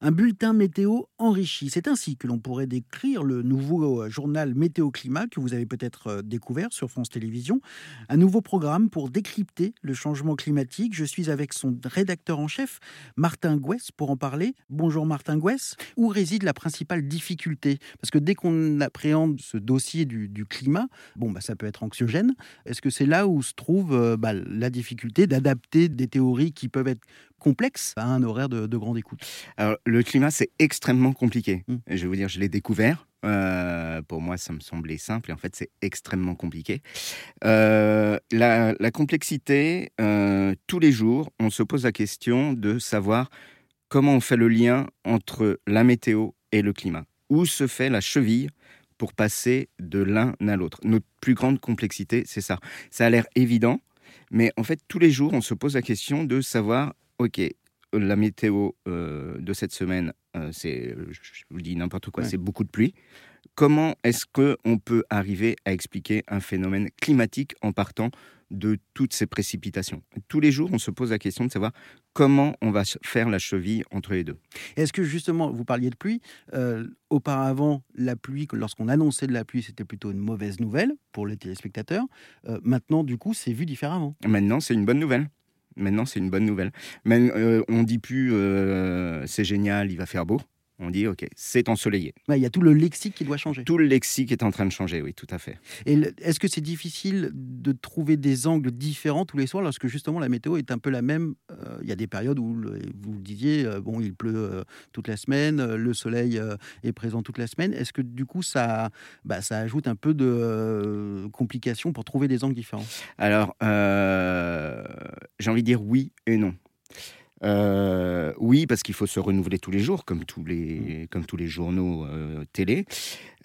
Un bulletin météo enrichi. C'est ainsi que l'on pourrait décrire le nouveau euh, journal Météo Climat que vous avez peut-être euh, découvert sur France Télévisions. Un nouveau programme pour décrypter le changement climatique. Je suis avec son rédacteur en chef, Martin Gouès, pour en parler. Bonjour Martin Gouès. Où réside la principale difficulté? Parce que dès qu'on appréhende ce dossier du, climat, bon, bah, ça peut être anxiogène. Est-ce que c'est là où se trouve euh, bah, la difficulté d'adapter des théories qui peuvent être complexe à un horaire de, grande écoute Alors, le climat, c'est extrêmement compliqué. Mmh. Je vais vous dire, je l'ai découvert. Euh, pour moi, ça me semblait simple et en fait, c'est extrêmement compliqué. Euh, la, complexité, euh, tous les jours, on se pose la question de savoir comment on fait le lien entre la météo et le climat. Où se fait la cheville pour passer de l'un à l'autre? Notre plus grande complexité, c'est ça. Ça a l'air évident, mais en fait, tous les jours, on se pose la question de savoir ok, la météo euh, de cette semaine, euh, c'est, je vous dis n'importe quoi, c'est beaucoup de pluie. Comment est-ce qu'on peut arriver à expliquer un phénomène climatique en partant de toutes ces précipitations? Tous les jours, on se pose la question de savoir comment on va faire la cheville entre les deux. Est-ce que justement, vous parliez de pluie, euh, auparavant, la pluie, lorsqu'on annonçait de la pluie, c'était plutôt une mauvaise nouvelle pour les téléspectateurs. maintenant, du coup, c'est vu différemment. Maintenant, c'est une bonne nouvelle. Maintenant, c'est une bonne nouvelle. Mais euh, on dit plus euh, c'est génial, il va faire beau on dit ok, c'est ensoleillé. Il y a tout le lexique qui doit changer. Tout le lexique est en train de changer, oui, tout à fait. Et est-ce que c'est difficile de trouver des angles différents tous les soirs lorsque justement la météo est un peu la même? Euh, Il y a des périodes où, vous le disiez, euh, bon, il pleut euh, toute la semaine, le soleil est présent toute la semaine. Est-ce que du coup, ça, bah, ça ajoute un peu de complications pour trouver des angles différents? Alors, j'ai envie de dire oui et non. Euh, oui, parce qu'il faut se renouveler tous les jours, comme tous les, comme tous les journaux euh, télé.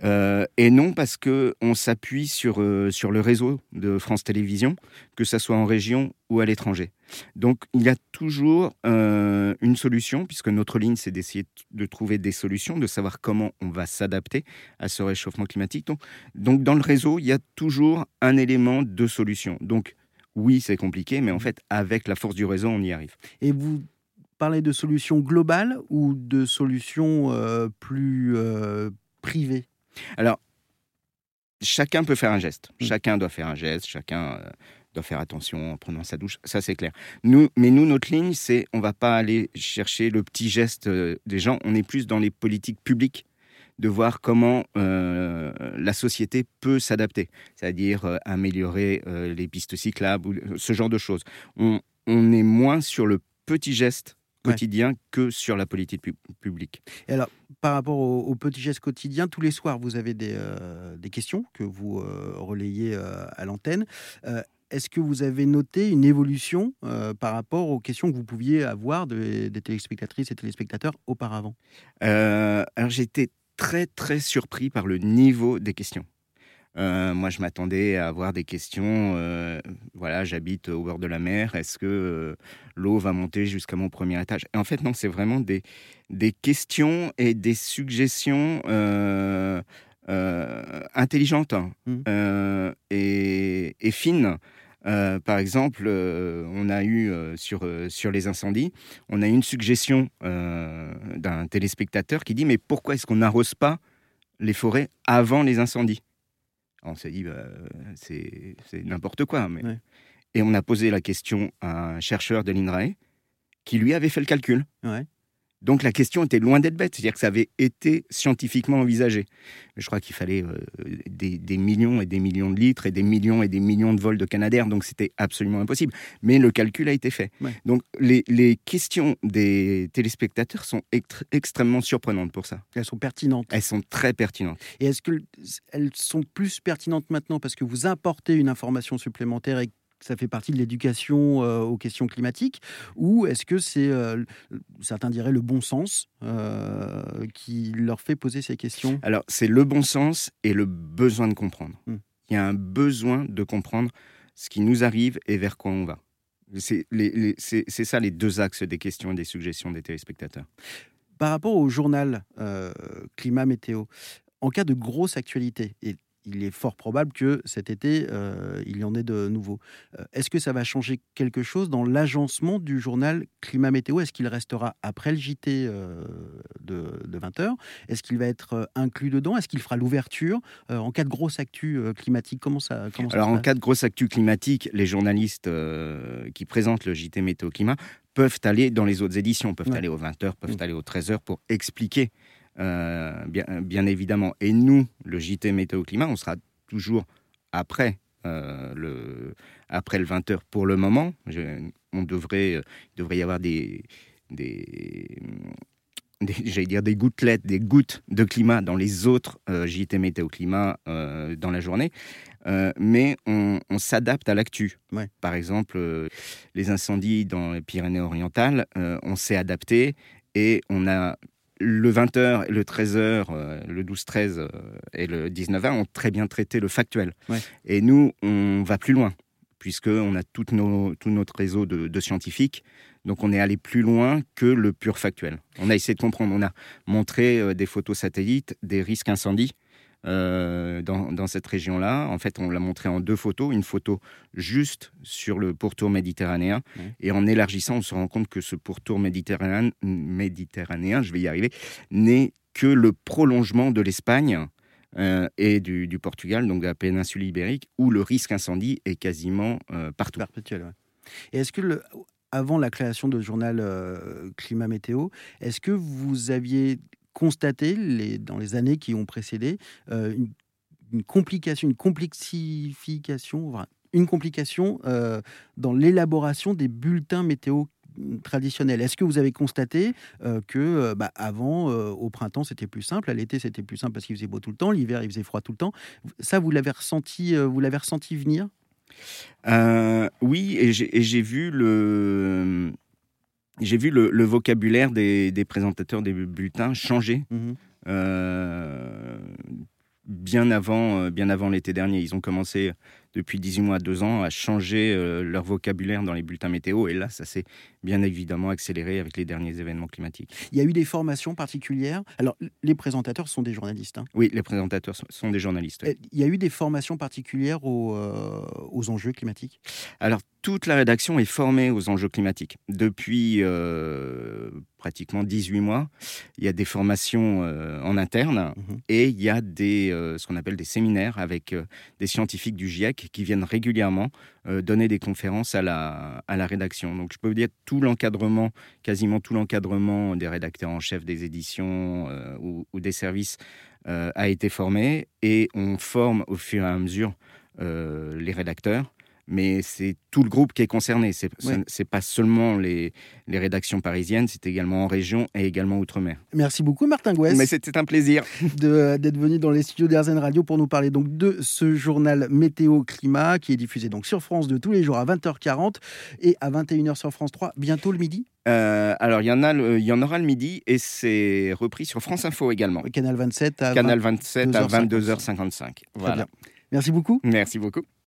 Euh, et non, parce qu'on s'appuie sur, sur le réseau de France Télévisions, que ce soit en région ou à l'étranger. Donc, il y a toujours une solution, puisque notre ligne, c'est d'essayer de trouver des solutions, de savoir comment on va s'adapter à ce réchauffement climatique. Donc, donc, dans le réseau, il y a toujours un élément de solution. Donc, oui, c'est compliqué, mais en fait, avec la force du réseau, on y arrive. Et vous parlez de solutions globales ou de solutions euh, plus euh, privées? Alors, chacun peut faire un geste. Mmh. Chacun doit faire un geste. Chacun euh, doit faire attention en prenant sa douche. Ça, c'est clair. Nous, mais nous, notre ligne, c'est on va pas aller chercher le petit geste des gens. On est plus dans les politiques publiques de voir comment euh, la société peut s'adapter, c'est-à-dire euh, améliorer euh, les pistes cyclables, ou ce genre de choses. On, est moins sur le petit geste quotidien que sur la politique publique. Et alors, par rapport aux au petits gestes quotidiens, tous les soirs, vous avez des, des questions que vous relayez à l'antenne. Est-ce que vous avez noté une évolution par rapport aux questions que vous pouviez avoir des téléspectatrices et téléspectateurs auparavant? Alors j'étais très très surpris par le niveau des questions. Euh, moi, je m'attendais à avoir des questions. Euh, voilà, j'habite au bord de la mer. Est-ce que euh, l'eau va monter jusqu'à mon premier étage? Et en fait, non, c'est vraiment des, des questions et des suggestions intelligentes mmh. et, et, fines. Euh, par exemple, euh, on a eu euh, sur, sur les incendies, on a eu une suggestion d'un téléspectateur qui dit mais pourquoi est-ce qu'on n'arrose pas les forêts avant les incendies? On s'est dit bah, c'est n'importe quoi. Mais... Et on a posé la question à un chercheur de l'INRAE qui lui avait fait le calcul. Ouais. Donc la question était loin d'être bête, c'est-à-dire que ça avait été scientifiquement envisagé. Je crois qu'il fallait euh, des, millions et des millions de litres et des millions et des millions de vols de Canadair, donc c'était absolument impossible. Mais le calcul a été fait. Donc les, questions des téléspectateurs sont extrêmement surprenantes pour ça. Elles sont pertinentes. Elles sont très pertinentes. Et est-ce qu'elles sont plus pertinentes maintenant parce que vous importez une information supplémentaire et ça fait partie de l'éducation euh, aux questions climatiques Ou est-ce que c'est, euh, certains diraient, le bon sens euh, qui leur fait poser ces questions? Alors, c'est le bon sens et le besoin de comprendre. Hmm. Il y a un besoin de comprendre ce qui nous arrive et vers quoi on va. C'est ça les deux axes des questions et des suggestions des téléspectateurs. Par rapport au journal climat-météo, en cas de grosse actualité, et il est fort probable que cet été, euh, il y en ait de nouveaux. Euh, est-ce que ça va changer quelque chose dans l'agencement du journal Climat Météo? Est-ce qu'il restera après le JT euh, de, 20h Est-ce qu'il va être inclus dedans? Est-ce qu'il fera l'ouverture en cas de grosse actu climatique? Comment ça comment Alors, en cas de grosse actu climatique, les journalistes qui présentent le JT Météo Climat peuvent aller dans les autres éditions, peuvent aller aux 20h, peuvent mmh. aller aux 13h pour expliquer euh, bien, bien, évidemment. Et nous, le JT Météo Climat, on sera toujours après, euh, le, après le 20h pour le moment. on devrait, il devrait y avoir des, des, j'allais dire des gouttelettes, des gouttes de climat dans les autres euh, JT Météo Climat dans la journée. mais on, s'adapte à l'actu. Par exemple, les incendies dans les Pyrénées-Orientales, on s'est adapté et on a le 20h, le 13h, euh, le 12-13 euh, et le 19h ont très bien traité le factuel. Et nous, on va plus loin, puisqu'on a tout, tout notre réseau de, scientifiques. Donc on est allé plus loin que le pur factuel. On a essayé de comprendre, on a montré euh, des photos satellites, des risques incendies. Euh, dans, cette région-là. En fait, on l'a montré en deux photos. Une photo juste sur le pourtour méditerranéen. Et en élargissant, on se rend compte que ce pourtour méditerranéen, méditerranéen je vais y arriver, n'est que le prolongement de l'Espagne. Euh, et du, Portugal, donc de la péninsule ibérique, où le risque incendie est quasiment euh, partout. Perpétuel, Et est-ce que le, avant la création de journal Climat Météo, est-ce que vous aviez constaté dans les années qui ont précédé euh, une, complication, une complexification, une complication euh, dans l'élaboration des bulletins météo traditionnels. Est-ce que vous avez constaté euh, que bah, avant, au printemps, c'était plus simple, à l'été, c'était plus simple parce qu'il faisait beau tout le temps, l'hiver, il faisait froid tout le temps? Ça, vous l'avez ressenti, vous l'avez ressenti venir? Oui, et j'ai vu le j'ai vu le, vocabulaire des, présentateurs des bulletins changer. Mhm. Euh, bien avant, euh, bien avant l'été dernier. Ils ont commencé depuis 18 mois, 2 ans, à changer euh, leur vocabulaire dans les bulletins météo. Et là, ça s'est bien évidemment accéléré avec les derniers événements climatiques. Il y a eu des formations particulières. Alors, les présentateurs sont des journalistes. Hein. Oui, les présentateurs sont des journalistes. Il y a eu des formations particulières aux, aux enjeux climatiques? Alors, toute la rédaction est formée aux enjeux climatiques. Depuis euh, pratiquement 18 mois, il y a des formations euh, en interne mhm. et il y a des, euh, ce qu'on appelle des séminaires avec des scientifiques du GIEC qui viennent régulièrement donner des conférences à la, rédaction. Donc je peux vous dire tout l'encadrement, quasiment tout l'encadrement des rédacteurs en chef des éditions ou, ou, des services a été formé et on forme au fur et à mesure les rédacteurs mais c'est tout le groupe qui est concerné. C'est n'est pas seulement les, les rédactions parisiennes, c'est également en région et également outre-mer. Merci beaucoup, Martin Gouès. Mais c'était un plaisir d'être venu dans les studios d'Airzen Radio pour nous parler donc de ce journal Météo Climat qui est diffusé donc sur France 2 tous les jours à 20h40 et à 21h sur France 3, bientôt le midi. Euh, alors, il y, en a il y en aura le midi et c'est repris sur France Info également. Canal 27 à, Canal 27 à 22h55. Voilà. Merci beaucoup. Merci beaucoup.